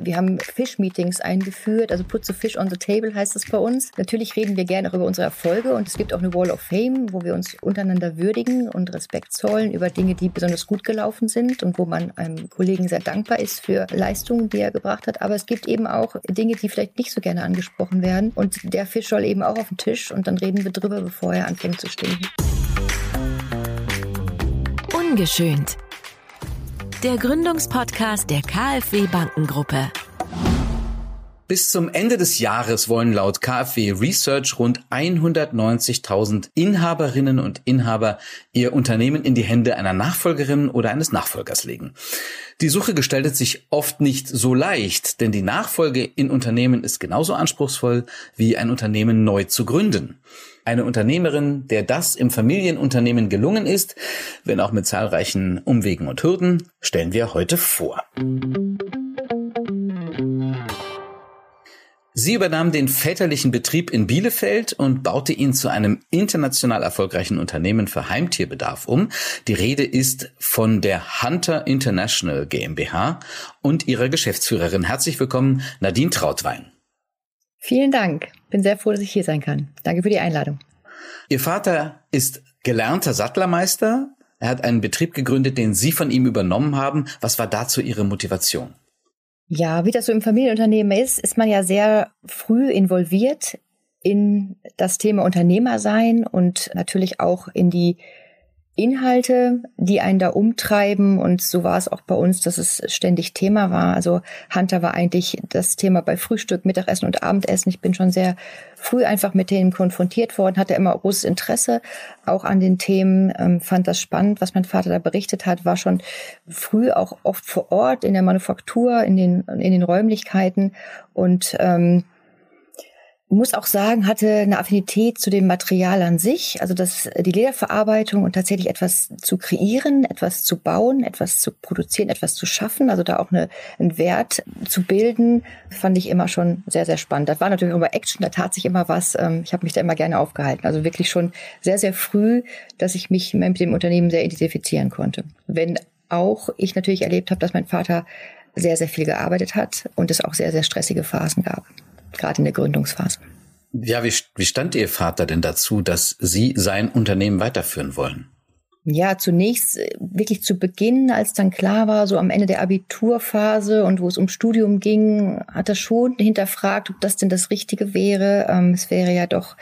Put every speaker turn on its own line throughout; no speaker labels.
Wir haben Fish-Meetings eingeführt, also Put the Fish on the Table heißt es bei uns. Natürlich reden wir gerne auch über unsere Erfolge und es gibt auch eine Wall of Fame, wo wir uns untereinander würdigen und Respekt zollen über Dinge, die besonders gut gelaufen sind und wo man einem Kollegen sehr dankbar ist für Leistungen, die er gebracht hat. Aber es gibt eben auch Dinge, die vielleicht nicht so gerne angesprochen werden und der Fisch soll eben auch auf den Tisch und dann reden wir drüber, bevor er anfängt zu stinken.
Ungeschönt. Der Gründungspodcast der KfW Bankengruppe.
Bis zum Ende des Jahres wollen laut KfW Research rund 190.000 Inhaberinnen und Inhaber ihr Unternehmen in die Hände einer Nachfolgerin oder eines Nachfolgers legen. Die Suche gestaltet sich oft nicht so leicht, denn die Nachfolge in Unternehmen ist genauso anspruchsvoll wie ein Unternehmen neu zu gründen. Eine Unternehmerin, der das im Familienunternehmen gelungen ist, wenn auch mit zahlreichen Umwegen und Hürden, stellen wir heute vor. Sie übernahm den väterlichen Betrieb in Bielefeld und baute ihn zu einem international erfolgreichen Unternehmen für Heimtierbedarf um. Die Rede ist von der Hunter International GmbH und ihrer Geschäftsführerin. Herzlich willkommen, Nadine Trautwein.
Vielen Dank. Bin sehr froh, dass ich hier sein kann. Danke für die Einladung.
Ihr Vater ist gelernter Sattlermeister. Er hat einen Betrieb gegründet, den Sie von ihm übernommen haben. Was war dazu Ihre Motivation?
Ja, wie das so im Familienunternehmen ist, ist man ja sehr früh involviert in das Thema Unternehmer sein und natürlich auch in die Inhalte, die einen da umtreiben. Und so war es auch bei uns, dass es ständig Thema war. Also Hunter war eigentlich das Thema bei Frühstück, Mittagessen und Abendessen. Ich bin schon sehr früh einfach mit denen konfrontiert worden, hatte immer großes Interesse auch an den Themen, ähm, fand das spannend, was mein Vater da berichtet hat, war schon früh auch oft vor Ort in der Manufaktur, in den, in den Räumlichkeiten und ähm, muss auch sagen, hatte eine Affinität zu dem Material an sich, also das, die Lederverarbeitung und tatsächlich etwas zu kreieren, etwas zu bauen, etwas zu produzieren, etwas zu schaffen, also da auch eine, einen Wert zu bilden, fand ich immer schon sehr, sehr spannend. Das war natürlich immer Action, da tat sich immer was. Ähm, ich habe mich da immer gerne aufgehalten. Also wirklich schon sehr, sehr früh, dass ich mich mit dem Unternehmen sehr identifizieren konnte. Wenn auch ich natürlich erlebt habe, dass mein Vater sehr, sehr viel gearbeitet hat und es auch sehr, sehr stressige Phasen gab gerade in der Gründungsphase.
Ja, wie, wie stand Ihr Vater denn dazu, dass Sie sein Unternehmen weiterführen wollen?
Ja, zunächst äh, wirklich zu Beginn, als dann klar war, so am Ende der Abiturphase und wo es um Studium ging, hat er schon hinterfragt, ob das denn das Richtige wäre. Ähm, es wäre ja doch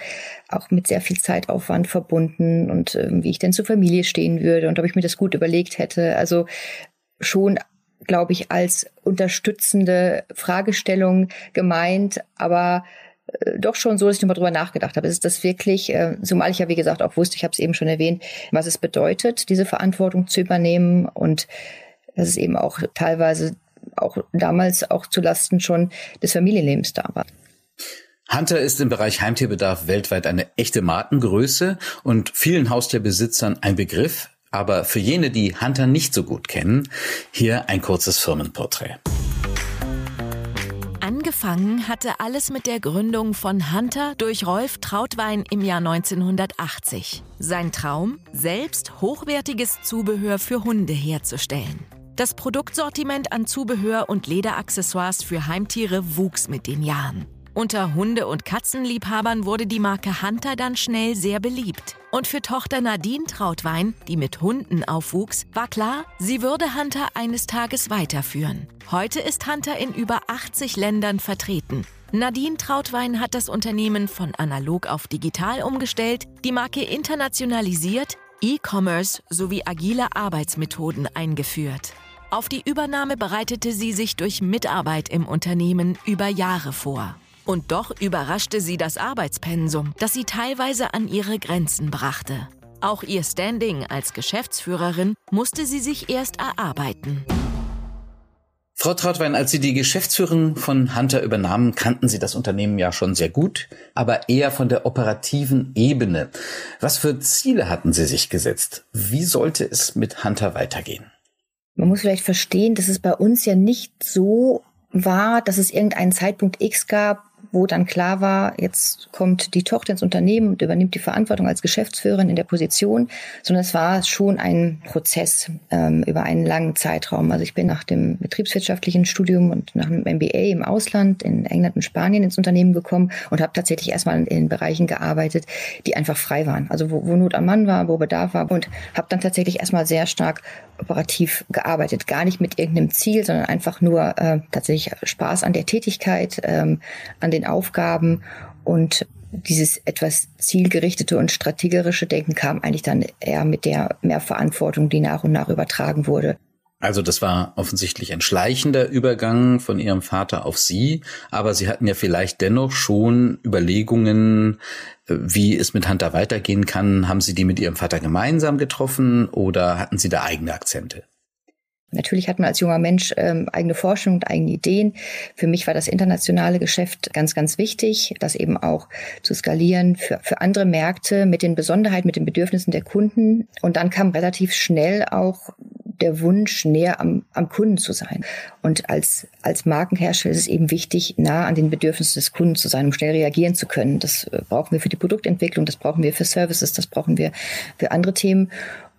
auch mit sehr viel Zeitaufwand verbunden und ähm, wie ich denn zur Familie stehen würde und ob ich mir das gut überlegt hätte. Also schon glaube ich, als unterstützende Fragestellung gemeint, aber äh, doch schon so, dass ich nochmal drüber nachgedacht habe. Ist das wirklich, äh, zumal ich ja wie gesagt auch wusste, ich habe es eben schon erwähnt, was es bedeutet, diese Verantwortung zu übernehmen und dass es eben auch teilweise auch damals auch zu Lasten schon des Familienlebens da war.
Hunter ist im Bereich Heimtierbedarf weltweit eine echte Markengröße und vielen Haustierbesitzern ein Begriff. Aber für jene, die Hunter nicht so gut kennen, hier ein kurzes Firmenporträt.
Angefangen hatte alles mit der Gründung von Hunter durch Rolf Trautwein im Jahr 1980. Sein Traum, selbst hochwertiges Zubehör für Hunde herzustellen. Das Produktsortiment an Zubehör und Lederaccessoires für Heimtiere wuchs mit den Jahren. Unter Hunde- und Katzenliebhabern wurde die Marke Hunter dann schnell sehr beliebt. Und für Tochter Nadine Trautwein, die mit Hunden aufwuchs, war klar, sie würde Hunter eines Tages weiterführen. Heute ist Hunter in über 80 Ländern vertreten. Nadine Trautwein hat das Unternehmen von analog auf digital umgestellt, die Marke internationalisiert, E-Commerce sowie agile Arbeitsmethoden eingeführt. Auf die Übernahme bereitete sie sich durch Mitarbeit im Unternehmen über Jahre vor. Und doch überraschte sie das Arbeitspensum, das sie teilweise an ihre Grenzen brachte. Auch ihr Standing als Geschäftsführerin musste sie sich erst erarbeiten.
Frau Trautwein, als Sie die Geschäftsführung von Hunter übernahmen, kannten Sie das Unternehmen ja schon sehr gut, aber eher von der operativen Ebene. Was für Ziele hatten Sie sich gesetzt? Wie sollte es mit Hunter weitergehen?
Man muss vielleicht verstehen, dass es bei uns ja nicht so war, dass es irgendeinen Zeitpunkt X gab, wo dann klar war, jetzt kommt die Tochter ins Unternehmen und übernimmt die Verantwortung als Geschäftsführerin in der Position, sondern es war schon ein Prozess ähm, über einen langen Zeitraum. Also ich bin nach dem betriebswirtschaftlichen Studium und nach einem MBA im Ausland in England und Spanien ins Unternehmen gekommen und habe tatsächlich erstmal in Bereichen gearbeitet, die einfach frei waren. Also wo, wo Not am Mann war, wo Bedarf war und habe dann tatsächlich erstmal sehr stark operativ gearbeitet. Gar nicht mit irgendeinem Ziel, sondern einfach nur äh, tatsächlich Spaß an der Tätigkeit, ähm, an den Aufgaben und dieses etwas zielgerichtete und strategische Denken kam eigentlich dann eher mit der mehr Verantwortung, die nach und nach übertragen wurde.
Also das war offensichtlich ein schleichender Übergang von Ihrem Vater auf Sie, aber Sie hatten ja vielleicht dennoch schon Überlegungen, äh, wie es mit Hunter weitergehen kann. Haben Sie die mit Ihrem Vater gemeinsam getroffen oder hatten Sie da eigene Akzente?
Natürlich hat man als junger Mensch ähm, eigene Forschung und eigene Ideen. Für mich war das internationale Geschäft ganz, ganz wichtig, das eben auch zu skalieren für, für andere Märkte mit den Besonderheiten, mit den Bedürfnissen der Kunden. Und dann kam relativ schnell auch der Wunsch, näher am, am Kunden zu sein. Und als, als Markenhersteller ist es eben wichtig, nah an den Bedürfnissen des Kunden zu sein, um schnell reagieren zu können. Das äh, brauchen wir für die Produktentwicklung, das brauchen wir für Services, das brauchen wir für andere Themen.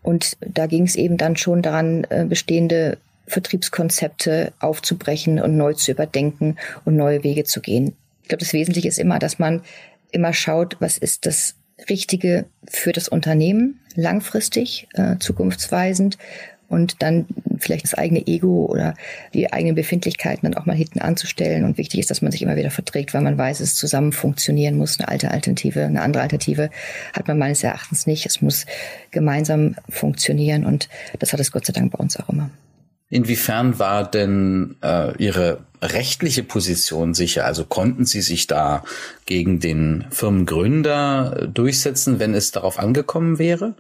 Und da ging es eben dann schon daran, äh, bestehende Vertriebskonzepte aufzubrechen und neu zu überdenken und neue Wege zu gehen. Ich glaube, das Wesentliche ist immer, dass man immer schaut, was ist das Richtige für das Unternehmen, langfristig, äh, zukunftsweisend und dann vielleicht das eigene Ego oder die eigenen Befindlichkeiten dann auch mal hinten anzustellen. Und wichtig ist, dass man sich immer wieder verträgt, weil man weiß, es zusammen funktionieren muss. Eine alte Alternative, eine andere Alternative hat man meines Erachtens nicht. Es muss gemeinsam funktionieren und das hat es Gott sei Dank bei uns auch immer.
Inwiefern war denn äh, Ihre rechtliche Position sicher? Also konnten Sie sich da gegen den Firmengründer durchsetzen, wenn es darauf angekommen wäre?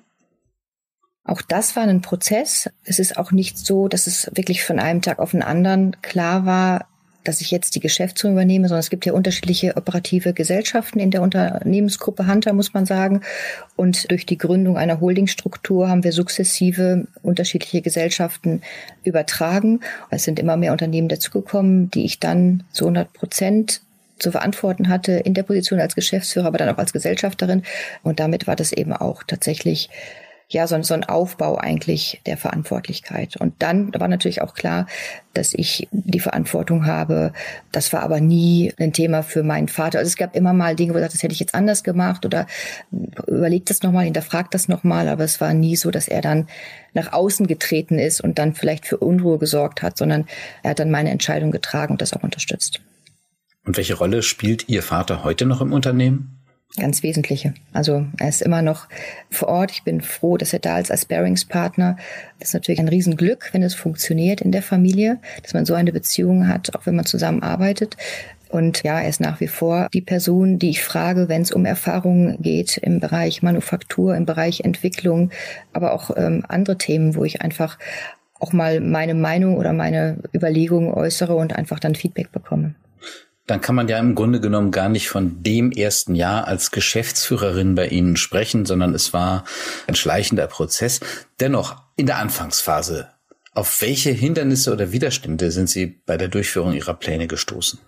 Auch das war ein Prozess. Es ist auch nicht so, dass es wirklich von einem Tag auf den anderen klar war, dass ich jetzt die Geschäftsführung übernehme, sondern es gibt ja unterschiedliche operative Gesellschaften in der Unternehmensgruppe Hunter, muss man sagen. Und durch die Gründung einer Holdingstruktur haben wir sukzessive unterschiedliche Gesellschaften übertragen. Es sind immer mehr Unternehmen dazugekommen, die ich dann zu 100 Prozent zu verantworten hatte in der Position als Geschäftsführer, aber dann auch als Gesellschafterin. Und damit war das eben auch tatsächlich ja, so, so ein Aufbau eigentlich der Verantwortlichkeit. Und dann war natürlich auch klar, dass ich die Verantwortung habe. Das war aber nie ein Thema für meinen Vater. Also es gab immer mal Dinge, wo er sagt, das hätte ich jetzt anders gemacht oder überlegt das nochmal, hinterfragt das nochmal. Aber es war nie so, dass er dann nach außen getreten ist und dann vielleicht für Unruhe gesorgt hat, sondern er hat dann meine Entscheidung getragen und das auch unterstützt.
Und welche Rolle spielt Ihr Vater heute noch im Unternehmen?
Ganz wesentliche. Also er ist immer noch vor Ort. Ich bin froh, dass er da ist als Sparringspartner. Das ist natürlich ein Riesenglück, wenn es funktioniert in der Familie, dass man so eine Beziehung hat, auch wenn man zusammenarbeitet. Und ja, er ist nach wie vor die Person, die ich frage, wenn es um Erfahrungen geht im Bereich Manufaktur, im Bereich Entwicklung, aber auch ähm, andere Themen, wo ich einfach auch mal meine Meinung oder meine Überlegungen äußere und einfach dann Feedback bekomme
dann kann man ja im Grunde genommen gar nicht von dem ersten Jahr als Geschäftsführerin bei Ihnen sprechen, sondern es war ein schleichender Prozess. Dennoch, in der Anfangsphase, auf welche Hindernisse oder Widerstände sind Sie bei der Durchführung Ihrer Pläne gestoßen?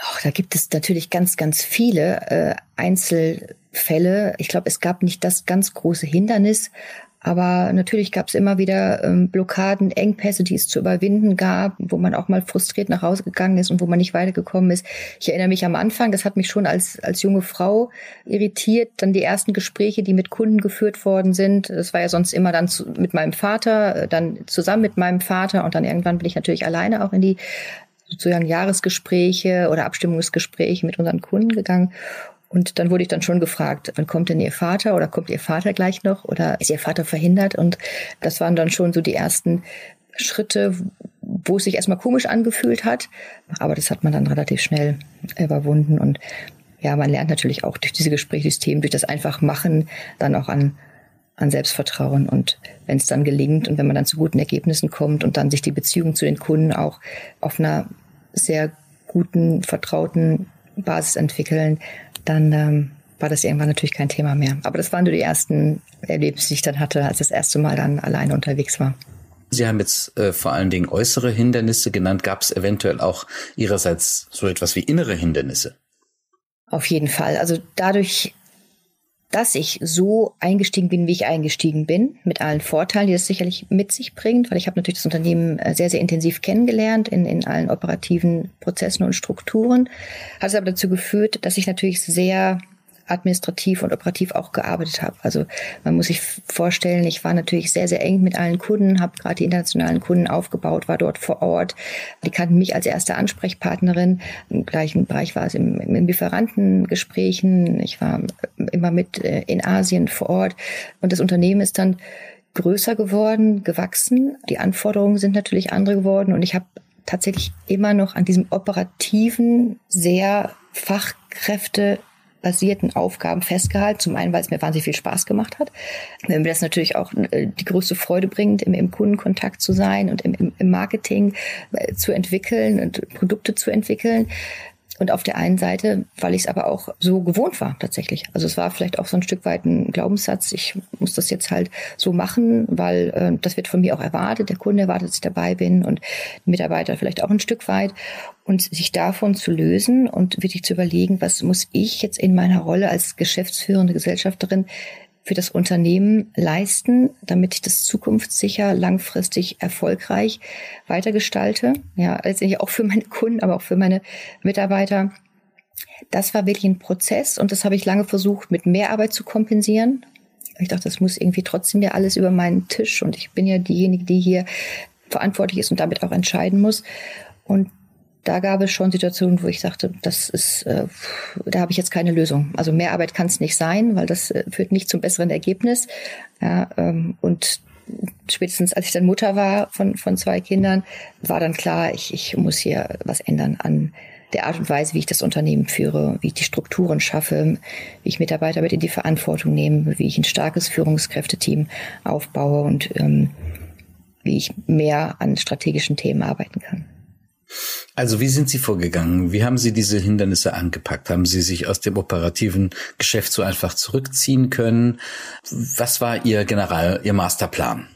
Oh, da gibt es natürlich ganz, ganz viele äh, Einzelfälle. Ich glaube, es gab nicht das ganz große Hindernis, aber natürlich gab es immer wieder ähm, Blockaden, Engpässe, die es zu überwinden gab, wo man auch mal frustriert nach Hause gegangen ist und wo man nicht weitergekommen ist. Ich erinnere mich am Anfang, das hat mich schon als, als junge Frau irritiert, dann die ersten Gespräche, die mit Kunden geführt worden sind. Das war ja sonst immer dann zu, mit meinem Vater, äh, dann zusammen mit meinem Vater und dann irgendwann bin ich natürlich alleine auch in die sozusagen Jahresgespräche oder Abstimmungsgespräche mit unseren Kunden gegangen. Und dann wurde ich dann schon gefragt, wann kommt denn Ihr Vater oder kommt Ihr Vater gleich noch oder ist Ihr Vater verhindert? Und das waren dann schon so die ersten Schritte, wo es sich erstmal komisch angefühlt hat. Aber das hat man dann relativ schnell überwunden. Und ja, man lernt natürlich auch durch diese Gesprächsthemen, durch das einfach machen, dann auch an, an Selbstvertrauen. Und wenn es dann gelingt und wenn man dann zu guten Ergebnissen kommt und dann sich die Beziehung zu den Kunden auch auf einer sehr guten, vertrauten Basis entwickeln, dann ähm, war das irgendwann natürlich kein Thema mehr. Aber das waren nur die ersten Erlebnisse, die ich dann hatte, als das erste Mal dann alleine unterwegs war.
Sie haben jetzt äh, vor allen Dingen äußere Hindernisse genannt. Gab es eventuell auch Ihrerseits so etwas wie innere Hindernisse?
Auf jeden Fall. Also dadurch, dass ich so eingestiegen bin, wie ich eingestiegen bin, mit allen Vorteilen, die das sicherlich mit sich bringt, weil ich habe natürlich das Unternehmen äh, sehr, sehr intensiv kennengelernt in, in allen operativen Prozessen und Strukturen, hat es aber dazu geführt, dass ich natürlich sehr administrativ und operativ auch gearbeitet habe. Also man muss sich vorstellen, ich war natürlich sehr, sehr eng mit allen Kunden, habe gerade die internationalen Kunden aufgebaut, war dort vor Ort. Die kannten mich als erste Ansprechpartnerin. Im gleichen Bereich war es im, in Lieferantengesprächen. Ich war immer mit äh, in Asien vor Ort. Und das Unternehmen ist dann größer geworden, gewachsen. Die Anforderungen sind natürlich andere geworden und ich habe tatsächlich immer noch an diesem operativen, sehr Fachkräfte basierten Aufgaben festgehalten. Zum einen, weil es mir wahnsinnig viel Spaß gemacht hat. Mir das natürlich auch äh, die größte Freude bringt, im, im Kundenkontakt zu sein und im, im Marketing äh, zu entwickeln und Produkte zu entwickeln. Und auf der einen Seite, weil ich es aber auch so gewohnt war tatsächlich. Also es war vielleicht auch so ein Stück weit ein Glaubenssatz, ich muss das jetzt halt so machen, weil äh, das wird von mir auch erwartet. Der Kunde erwartet, dass ich dabei bin und Mitarbeiter vielleicht auch ein Stück weit. Und sich davon zu lösen und wirklich zu überlegen, was muss ich jetzt in meiner Rolle als geschäftsführende Gesellschafterin für das Unternehmen leisten, damit ich das zukunftssicher, langfristig erfolgreich weitergestalte. Ja, letztendlich auch für meine Kunden, aber auch für meine Mitarbeiter. Das war wirklich ein Prozess und das habe ich lange versucht, mit mehr Arbeit zu kompensieren. Ich dachte, das muss irgendwie trotzdem ja alles über meinen Tisch und ich bin ja diejenige, die hier verantwortlich ist und damit auch entscheiden muss. Und da gab es schon Situationen, wo ich sagte, das ist, äh, da habe ich jetzt keine Lösung. Also mehr Arbeit kann es nicht sein, weil das äh, führt nicht zum besseren Ergebnis. Ja, ähm, und spätestens als ich dann Mutter war von, von zwei Kindern, war dann klar, ich, ich muss hier was ändern an der Art und Weise, wie ich das Unternehmen führe, wie ich die Strukturen schaffe, wie ich Mitarbeiter mit in die Verantwortung nehme, wie ich ein starkes Führungskräfteteam aufbaue und ähm, wie ich mehr an strategischen Themen arbeiten kann.
Also wie sind Sie vorgegangen? Wie haben Sie diese Hindernisse angepackt? Haben Sie sich aus dem operativen Geschäft so einfach zurückziehen können? Was war Ihr General, Ihr Masterplan?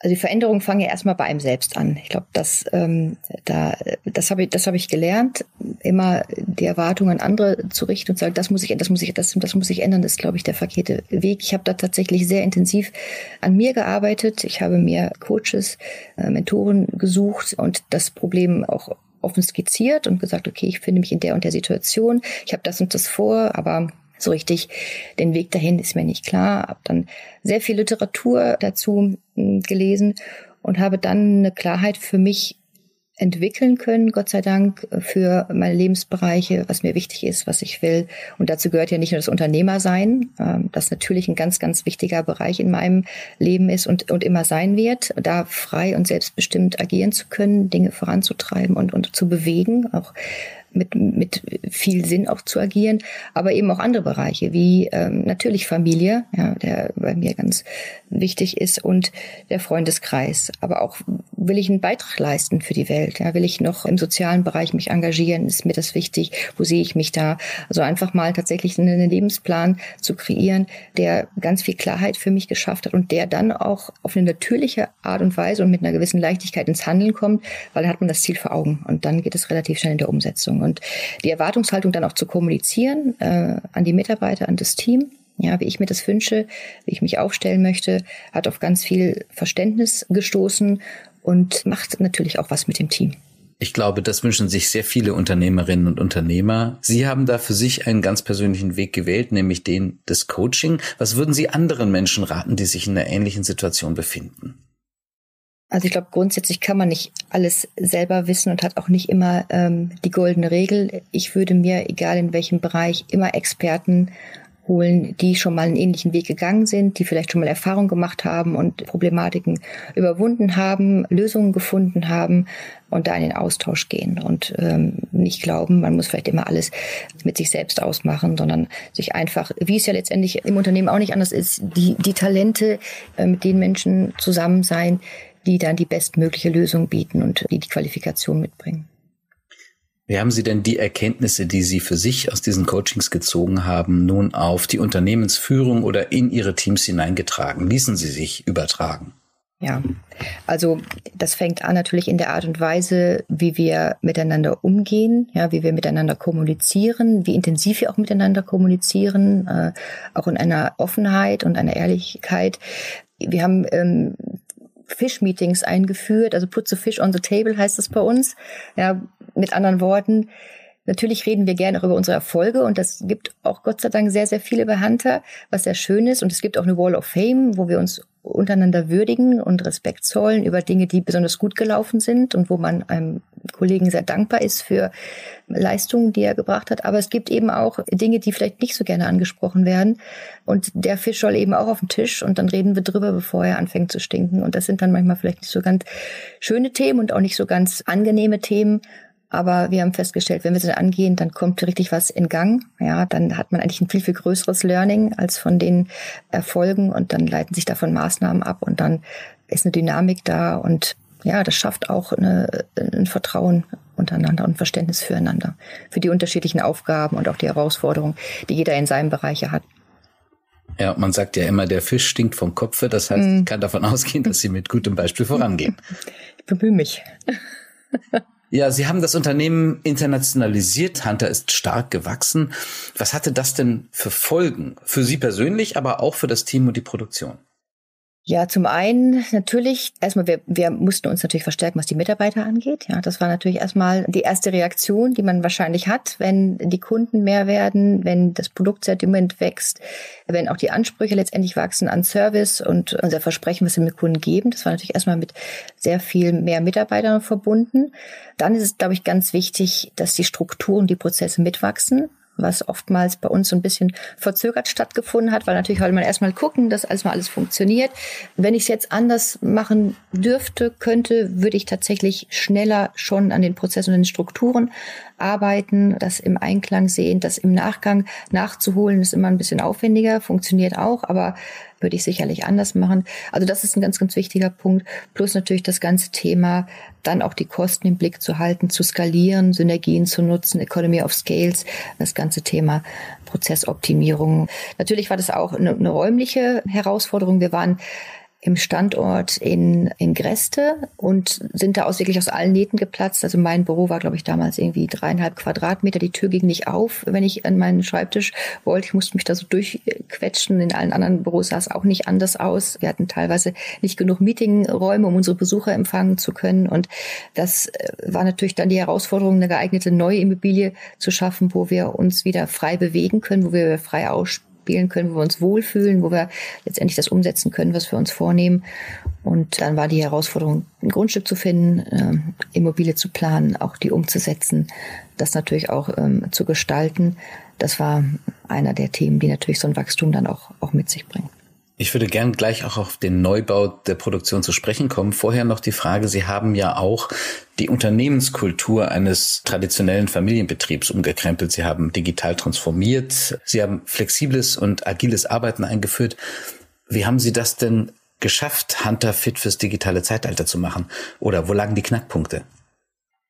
Also die Veränderungen fangen ja erstmal bei einem selbst an. Ich glaube, das, ähm, da, das habe ich, das habe ich gelernt, immer die Erwartungen an andere zu richten und zu sagen, das muss ich, das muss ich, das, das muss ich ändern. Das ist, glaube ich, der verkehrte Weg. Ich habe da tatsächlich sehr intensiv an mir gearbeitet. Ich habe mir Coaches, äh, Mentoren gesucht und das Problem auch offen skizziert und gesagt, okay, ich finde mich in der und der Situation, ich habe das und das vor, aber so richtig den Weg dahin ist mir nicht klar. Habe dann sehr viel Literatur dazu hm, gelesen und habe dann eine Klarheit für mich entwickeln können, Gott sei Dank, für meine Lebensbereiche, was mir wichtig ist, was ich will. Und dazu gehört ja nicht nur das Unternehmersein, ähm, das natürlich ein ganz, ganz wichtiger Bereich in meinem Leben ist und, und immer sein wird, da frei und selbstbestimmt agieren zu können, Dinge voranzutreiben und, und zu bewegen, auch mit, mit viel Sinn auch zu agieren, aber eben auch andere Bereiche, wie ähm, natürlich Familie, ja, der bei mir ganz wichtig ist, und der Freundeskreis. Aber auch will ich einen Beitrag leisten für die Welt? Ja, will ich noch im sozialen Bereich mich engagieren? Ist mir das wichtig? Wo sehe ich mich da? Also einfach mal tatsächlich einen Lebensplan zu kreieren, der ganz viel Klarheit für mich geschafft hat und der dann auch auf eine natürliche Art und Weise und mit einer gewissen Leichtigkeit ins Handeln kommt, weil dann hat man das Ziel vor Augen und dann geht es relativ schnell in der Umsetzung. Und die Erwartungshaltung dann auch zu kommunizieren äh, an die Mitarbeiter, an das Team, ja, wie ich mir das wünsche, wie ich mich aufstellen möchte, hat auf ganz viel Verständnis gestoßen und macht natürlich auch was mit dem Team.
Ich glaube, das wünschen sich sehr viele Unternehmerinnen und Unternehmer. Sie haben da für sich einen ganz persönlichen Weg gewählt, nämlich den des Coaching. Was würden Sie anderen Menschen raten, die sich in einer ähnlichen Situation befinden?
Also ich glaube, grundsätzlich kann man nicht alles selber wissen und hat auch nicht immer ähm, die goldene Regel. Ich würde mir, egal in welchem Bereich, immer Experten holen, die schon mal einen ähnlichen Weg gegangen sind, die vielleicht schon mal Erfahrung gemacht haben und Problematiken überwunden haben, Lösungen gefunden haben und da in den Austausch gehen und ähm, nicht glauben, man muss vielleicht immer alles mit sich selbst ausmachen, sondern sich einfach, wie es ja letztendlich im Unternehmen auch nicht anders ist, die, die Talente äh, mit den Menschen zusammen sein, die dann die bestmögliche Lösung bieten und die die Qualifikation mitbringen.
Wie haben Sie denn die Erkenntnisse, die Sie für sich aus diesen Coachings gezogen haben, nun auf die Unternehmensführung oder in Ihre Teams hineingetragen? Ließen Sie sich übertragen?
Ja, also das fängt an natürlich in der Art und Weise, wie wir miteinander umgehen, ja, wie wir miteinander kommunizieren, wie intensiv wir auch miteinander kommunizieren, äh, auch in einer Offenheit und einer Ehrlichkeit. Wir haben ähm, Fish-Meetings eingeführt, also put the fish on the table heißt das bei uns. Ja, mit anderen Worten, Natürlich reden wir gerne auch über unsere Erfolge und das gibt auch Gott sei Dank sehr, sehr viele bei Hunter, was sehr schön ist. Und es gibt auch eine Wall of Fame, wo wir uns untereinander würdigen und Respekt zollen über Dinge, die besonders gut gelaufen sind und wo man einem Kollegen sehr dankbar ist für Leistungen, die er gebracht hat. Aber es gibt eben auch Dinge, die vielleicht nicht so gerne angesprochen werden. Und der Fisch soll eben auch auf den Tisch und dann reden wir drüber, bevor er anfängt zu stinken. Und das sind dann manchmal vielleicht nicht so ganz schöne Themen und auch nicht so ganz angenehme Themen. Aber wir haben festgestellt, wenn wir sie angehen, dann kommt richtig was in Gang. Ja, dann hat man eigentlich ein viel, viel größeres Learning als von den Erfolgen und dann leiten sich davon Maßnahmen ab und dann ist eine Dynamik da und ja, das schafft auch eine, ein Vertrauen untereinander und Verständnis füreinander, für die unterschiedlichen Aufgaben und auch die Herausforderungen, die jeder in seinem Bereich hat.
Ja, man sagt ja immer, der Fisch stinkt vom Kopfe. Das heißt, mm. kann davon ausgehen, dass Sie mit gutem Beispiel vorangehen.
Ich bemühe mich.
Ja, Sie haben das Unternehmen internationalisiert. Hunter ist stark gewachsen. Was hatte das denn für Folgen? Für Sie persönlich, aber auch für das Team und die Produktion?
Ja, zum einen natürlich, erstmal, wir, wir mussten uns natürlich verstärken, was die Mitarbeiter angeht. Ja, das war natürlich erstmal die erste Reaktion, die man wahrscheinlich hat, wenn die Kunden mehr werden, wenn das Produktsortiment wächst, wenn auch die Ansprüche letztendlich wachsen an Service und unser Versprechen, was wir mit Kunden geben. Das war natürlich erstmal mit sehr viel mehr Mitarbeitern verbunden. Dann ist es, glaube ich, ganz wichtig, dass die Strukturen, die Prozesse mitwachsen was oftmals bei uns so ein bisschen verzögert stattgefunden hat, weil natürlich wollte man erstmal gucken, dass alles mal alles funktioniert. Wenn ich es jetzt anders machen dürfte, könnte, würde ich tatsächlich schneller schon an den Prozessen und den Strukturen arbeiten, das im Einklang sehen, das im Nachgang nachzuholen, ist immer ein bisschen aufwendiger, funktioniert auch, aber würde ich sicherlich anders machen. Also das ist ein ganz, ganz wichtiger Punkt. Plus natürlich das ganze Thema, dann auch die Kosten im Blick zu halten, zu skalieren, Synergien zu nutzen, Economy of Scales, das ganze Thema Prozessoptimierung. Natürlich war das auch eine, eine räumliche Herausforderung. Wir waren im Standort in, in Greste und sind da aus wirklich aus allen Nähten geplatzt. Also mein Büro war, glaube ich, damals irgendwie dreieinhalb Quadratmeter. Die Tür ging nicht auf, wenn ich an meinen Schreibtisch wollte. Ich musste mich da so durchquetschen. In allen anderen Büros sah es auch nicht anders aus. Wir hatten teilweise nicht genug Meetingräume, um unsere Besucher empfangen zu können. Und das äh, war natürlich dann die Herausforderung, eine geeignete neue Immobilie zu schaffen, wo wir uns wieder frei bewegen können, wo wir frei ausspielen spielen können, wo wir uns wohlfühlen, wo wir letztendlich das umsetzen können, was wir uns vornehmen. Und dann war die Herausforderung, ein Grundstück zu finden, äh, Immobilie zu planen, auch die umzusetzen, das natürlich auch ähm, zu gestalten. Das war einer der Themen, die natürlich so ein Wachstum dann auch, auch mit sich bringen.
Ich würde gern gleich auch auf den Neubau der Produktion zu sprechen kommen. Vorher noch die Frage, Sie haben ja auch die Unternehmenskultur eines traditionellen Familienbetriebs umgekrempelt. Sie haben digital transformiert. Sie haben flexibles und agiles Arbeiten eingeführt. Wie haben Sie das denn geschafft, Hunter fit fürs digitale Zeitalter zu machen? Oder wo lagen die Knackpunkte?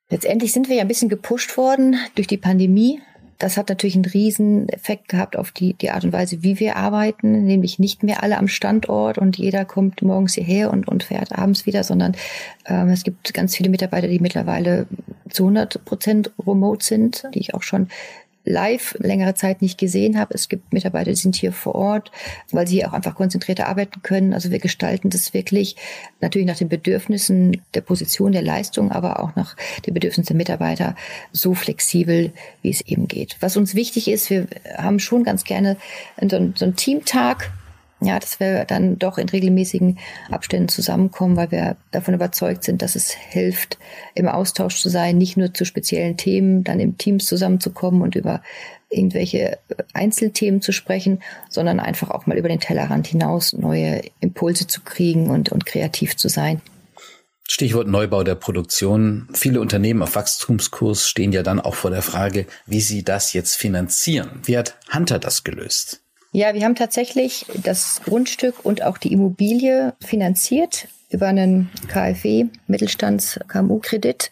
Letztendlich sind wir ja ein bisschen gepusht worden durch die Pandemie. Das hat natürlich einen riesen Effekt gehabt auf die, die Art und Weise, wie wir arbeiten, nämlich nicht mehr alle am Standort und jeder kommt morgens hierher und, und fährt abends wieder, sondern ähm, es gibt ganz viele Mitarbeiter, die mittlerweile zu 100 Prozent remote sind, die ich auch schon live längere Zeit nicht gesehen habe. Es gibt Mitarbeiter, die sind hier vor Ort, weil sie auch einfach konzentrierter arbeiten können. Also wir gestalten das wirklich natürlich nach den Bedürfnissen der Position, der Leistung, aber auch nach den Bedürfnissen der Mitarbeiter so flexibel, wie es eben geht. Was uns wichtig ist, wir haben schon ganz gerne so einen, so einen Teamtag, ja, dass wir dann doch in regelmäßigen Abständen zusammenkommen, weil wir davon überzeugt sind, dass es hilft, im Austausch zu sein, nicht nur zu speziellen Themen, dann im Teams zusammenzukommen und über irgendwelche Einzelthemen zu sprechen, sondern einfach auch mal über den Tellerrand hinaus neue Impulse zu kriegen und, und kreativ zu sein.
Stichwort Neubau der Produktion. Viele Unternehmen auf Wachstumskurs stehen ja dann auch vor der Frage, wie sie das jetzt finanzieren. Wie hat Hunter das gelöst?
Ja, wir haben tatsächlich das Grundstück und auch die Immobilie finanziert über einen KfW, Mittelstands-KMU-Kredit.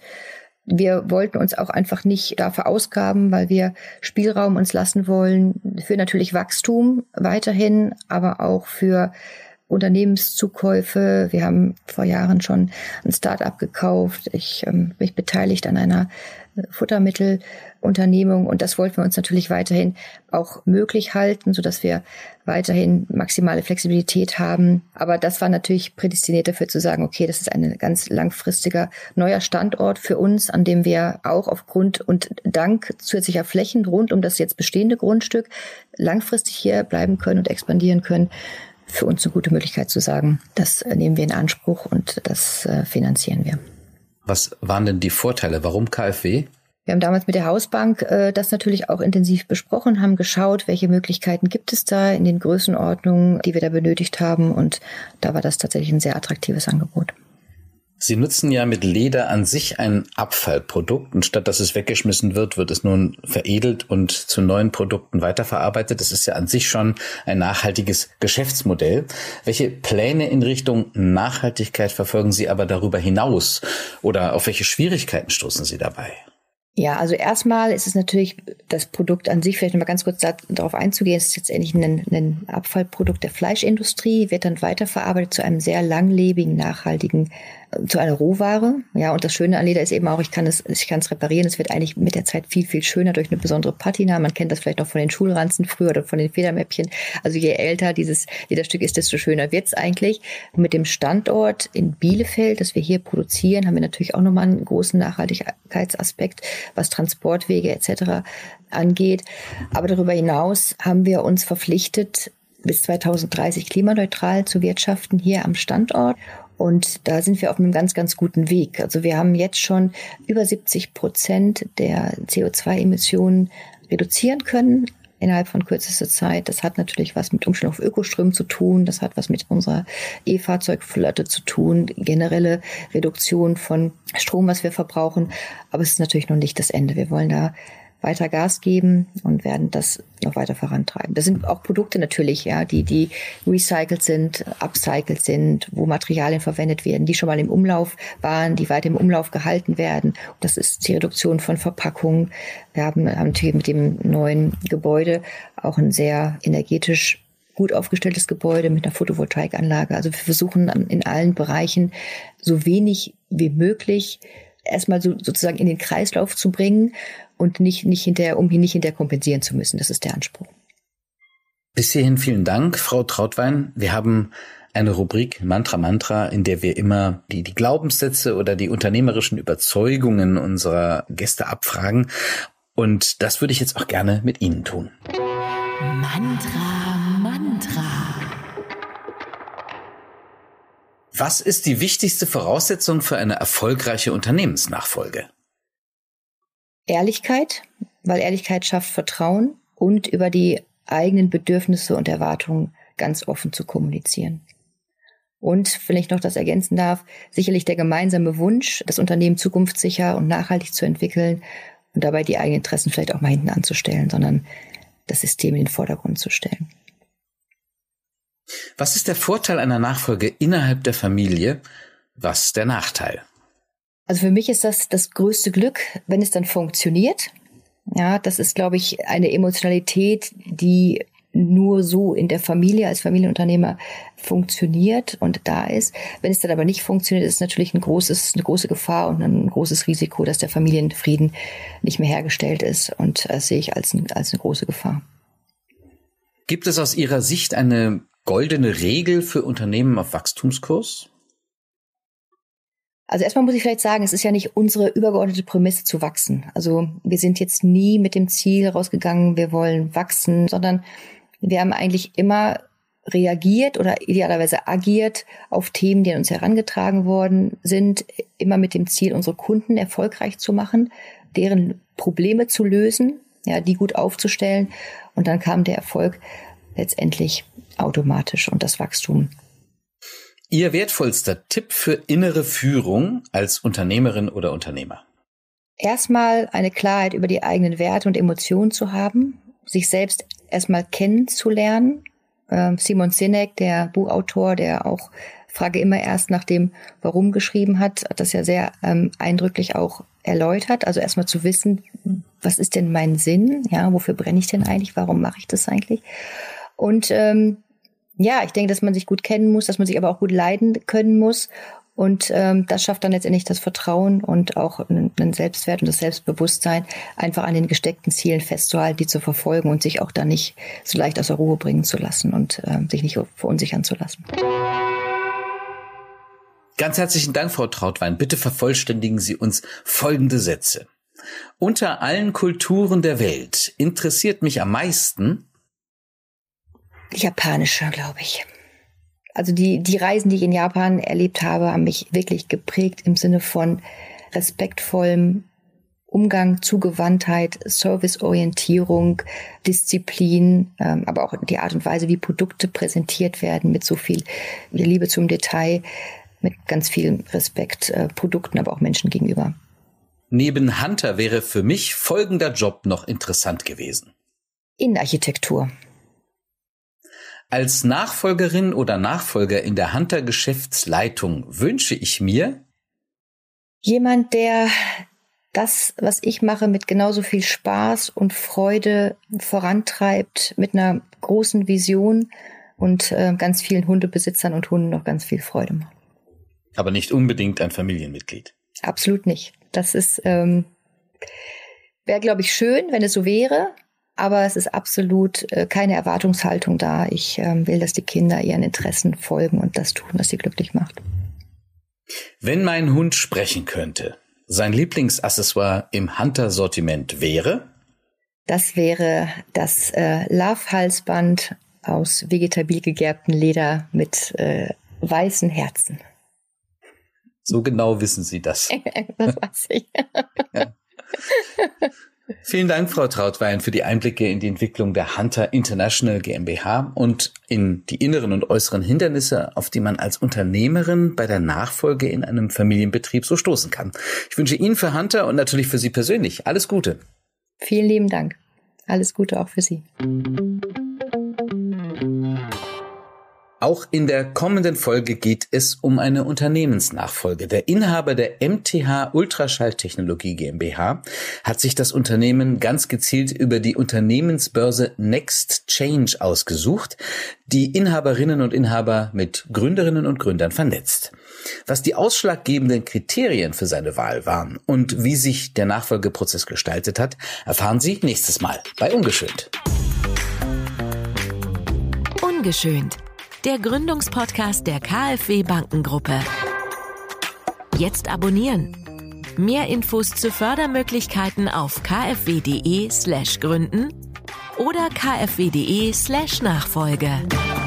Wir wollten uns auch einfach nicht da verausgaben, weil wir Spielraum uns lassen wollen für natürlich Wachstum weiterhin, aber auch für Unternehmenszukäufe. Wir haben vor Jahren schon ein Start-up gekauft. Ich ähm, mich beteiligt an einer Futtermittelunternehmung und das wollten wir uns natürlich weiterhin auch möglich halten, so dass wir weiterhin maximale Flexibilität haben. Aber das war natürlich prädestiniert dafür zu sagen, okay, das ist ein ganz langfristiger neuer Standort für uns, an dem wir auch aufgrund und dank zusätzlicher Flächen rund um das jetzt bestehende Grundstück langfristig hier bleiben können und expandieren können für uns eine gute Möglichkeit zu sagen, das nehmen wir in Anspruch und das äh, finanzieren wir.
Was waren denn die Vorteile? Warum KfW?
Wir haben damals mit der Hausbank äh, das natürlich auch intensiv besprochen, haben geschaut, welche Möglichkeiten gibt es da in den Größenordnungen, die wir da benötigt haben. Und da war das tatsächlich ein sehr attraktives Angebot.
Sie nutzen ja mit Leder an sich ein Abfallprodukt und statt dass es weggeschmissen wird, wird es nun veredelt und zu neuen Produkten weiterverarbeitet. Das ist ja an sich schon ein nachhaltiges Geschäftsmodell. Welche Pläne in Richtung Nachhaltigkeit verfolgen Sie aber darüber hinaus oder auf welche Schwierigkeiten stoßen Sie dabei?
Ja, also erstmal ist es natürlich das Produkt an sich, vielleicht nochmal ganz kurz darauf einzugehen, es ist jetzt endlich ein, ein Abfallprodukt der Fleischindustrie, wird dann weiterverarbeitet zu einem sehr langlebigen, nachhaltigen zu einer Rohware. Ja, und das Schöne an Leder ist eben auch, ich kann es, ich kann es reparieren. Es wird eigentlich mit der Zeit viel, viel schöner durch eine besondere Patina. Man kennt das vielleicht noch von den Schulranzen früher oder von den Federmäppchen. Also je älter dieses Lederstück ist, desto schöner wird's eigentlich. Und mit dem Standort in Bielefeld, das wir hier produzieren, haben wir natürlich auch nochmal einen großen Nachhaltigkeitsaspekt, was Transportwege etc. angeht. Aber darüber hinaus haben wir uns verpflichtet, bis 2030 klimaneutral zu wirtschaften hier am Standort. Und da sind wir auf einem ganz, ganz guten Weg. Also wir haben jetzt schon über 70 Prozent der CO2-Emissionen reduzieren können innerhalb von kürzester Zeit. Das hat natürlich was mit Umstellung auf Ökostrom zu tun. Das hat was mit unserer E-Fahrzeugflotte zu tun. Generelle Reduktion von Strom, was wir verbrauchen. Aber es ist natürlich noch nicht das Ende. Wir wollen da weiter Gas geben und werden das noch weiter vorantreiben. Das sind auch Produkte natürlich, ja, die, die recycelt sind, upcycled sind, wo Materialien verwendet werden, die schon mal im Umlauf waren, die weiter im Umlauf gehalten werden. Das ist die Reduktion von Verpackungen. Wir haben, haben natürlich mit dem neuen Gebäude auch ein sehr energetisch gut aufgestelltes Gebäude mit einer Photovoltaikanlage. Also wir versuchen in allen Bereichen so wenig wie möglich erstmal so, sozusagen in den Kreislauf zu bringen und nicht, nicht hinterher, um ihn nicht hinterher kompensieren zu müssen. Das ist der Anspruch.
Bis hierhin vielen Dank, Frau Trautwein. Wir haben eine Rubrik Mantra Mantra, in der wir immer die, die Glaubenssätze oder die unternehmerischen Überzeugungen unserer Gäste abfragen. Und das würde ich jetzt auch gerne mit Ihnen tun.
Mantra Mantra.
Was ist die wichtigste Voraussetzung für eine erfolgreiche Unternehmensnachfolge?
Ehrlichkeit, weil Ehrlichkeit schafft Vertrauen und über die eigenen Bedürfnisse und Erwartungen ganz offen zu kommunizieren. Und wenn ich noch das ergänzen darf, sicherlich der gemeinsame Wunsch, das Unternehmen zukunftssicher und nachhaltig zu entwickeln und dabei die eigenen Interessen vielleicht auch mal hinten anzustellen, sondern das System in den Vordergrund zu stellen.
Was ist der Vorteil einer Nachfolge innerhalb der Familie? Was der Nachteil?
Also für mich ist das das größte Glück, wenn es dann funktioniert. Ja, das ist, glaube ich, eine Emotionalität, die nur so in der Familie als Familienunternehmer funktioniert und da ist. Wenn es dann aber nicht funktioniert, ist es natürlich ein großes, eine große Gefahr und ein großes Risiko, dass der Familienfrieden nicht mehr hergestellt ist. Und das sehe ich als, als eine große Gefahr.
Gibt es aus Ihrer Sicht eine goldene Regel für Unternehmen auf Wachstumskurs?
Also erstmal muss ich vielleicht sagen, es ist ja nicht unsere übergeordnete Prämisse zu wachsen. Also wir sind jetzt nie mit dem Ziel rausgegangen, wir wollen wachsen, sondern wir haben eigentlich immer reagiert oder idealerweise agiert auf Themen, die an uns herangetragen worden sind, immer mit dem Ziel, unsere Kunden erfolgreich zu machen, deren Probleme zu lösen, ja, die gut aufzustellen. Und dann kam der Erfolg letztendlich automatisch und das Wachstum
Ihr wertvollster Tipp für innere Führung als Unternehmerin oder Unternehmer?
Erstmal eine Klarheit über die eigenen Werte und Emotionen zu haben, sich selbst erstmal kennenzulernen. Ähm, Simon Sinek, der Buchautor, der auch Frage immer erst nach dem Warum geschrieben hat, hat das ja sehr ähm, eindrücklich auch erläutert. Also erstmal zu wissen, was ist denn mein Sinn? Ja, wofür brenne ich denn eigentlich? Warum mache ich das eigentlich? Und ähm, Ja, ich denke, dass man sich gut kennen muss, dass man sich aber auch gut leiden können muss. Und ähm, das schafft dann letztendlich das Vertrauen und auch einen Selbstwert und das Selbstbewusstsein, einfach an den gesteckten Zielen festzuhalten, die zu verfolgen und sich auch da nicht so leicht aus der Ruhe bringen zu lassen und ähm, sich nicht verunsichern zu lassen.
Ganz herzlichen Dank, Frau Trautwein. Bitte vervollständigen Sie uns folgende Sätze. Unter allen Kulturen der Welt interessiert mich am meisten
japanische, glaube ich. Also die, die Reisen, die ich in Japan erlebt habe, haben mich wirklich geprägt im Sinne von respektvollem Umgang, Zugewandtheit, Serviceorientierung, Disziplin, ähm, aber auch die Art und Weise, wie Produkte präsentiert werden, mit so viel Liebe zum Detail, mit ganz viel Respekt äh, Produkten, aber auch Menschen gegenüber.
Neben Hunter wäre für mich folgender Job noch interessant gewesen.
Innenarchitektur.
Als Nachfolgerin oder Nachfolger in der Hunter Geschäftsleitung wünsche ich mir
jemand, der das, was ich mache, mit genauso viel Spaß und Freude vorantreibt, mit einer großen Vision und äh, ganz vielen Hundebesitzern und Hunden noch ganz viel Freude macht.
Aber nicht unbedingt ein Familienmitglied.
Absolut nicht. Das ist ähm, wäre, glaube ich, schön, wenn es so wäre. Aber es ist absolut äh, keine Erwartungshaltung da. Ich ähm, will, dass die Kinder ihren Interessen folgen und das tun, was sie glücklich macht.
Wenn mein Hund sprechen könnte, sein Lieblingsaccessoire im Hunter-Sortiment wäre?
Das wäre das äh, Love-Halsband aus vegetabil gegerbtem Leder mit äh, weißen Herzen.
So genau wissen Sie das. das weiß ich. ja. Vielen Dank, Frau Trautwein, für die Einblicke in die Entwicklung der Hunter International GmbH und in die inneren und äußeren Hindernisse, auf die man als Unternehmerin bei der Nachfolge in einem Familienbetrieb so stoßen kann. Ich wünsche Ihnen für Hunter und natürlich für Sie persönlich alles Gute.
Vielen lieben Dank. Alles Gute auch für Sie.
Auch in der kommenden Folge geht es um eine Unternehmensnachfolge. Der Inhaber der MTH Ultraschalltechnologie GmbH hat sich das Unternehmen ganz gezielt über die Unternehmensbörse Next Change ausgesucht, die Inhaberinnen und Inhaber mit Gründerinnen und Gründern vernetzt. Was die ausschlaggebenden Kriterien für seine Wahl waren und wie sich der Nachfolgeprozess gestaltet hat, erfahren Sie nächstes Mal bei Ungeschönt.
Ungeschönt der Gründungspodcast der KfW Bankengruppe. Jetzt abonnieren. Mehr Infos zu Fördermöglichkeiten auf kfw.de/gründen slash oder kfw.de/nachfolge. slash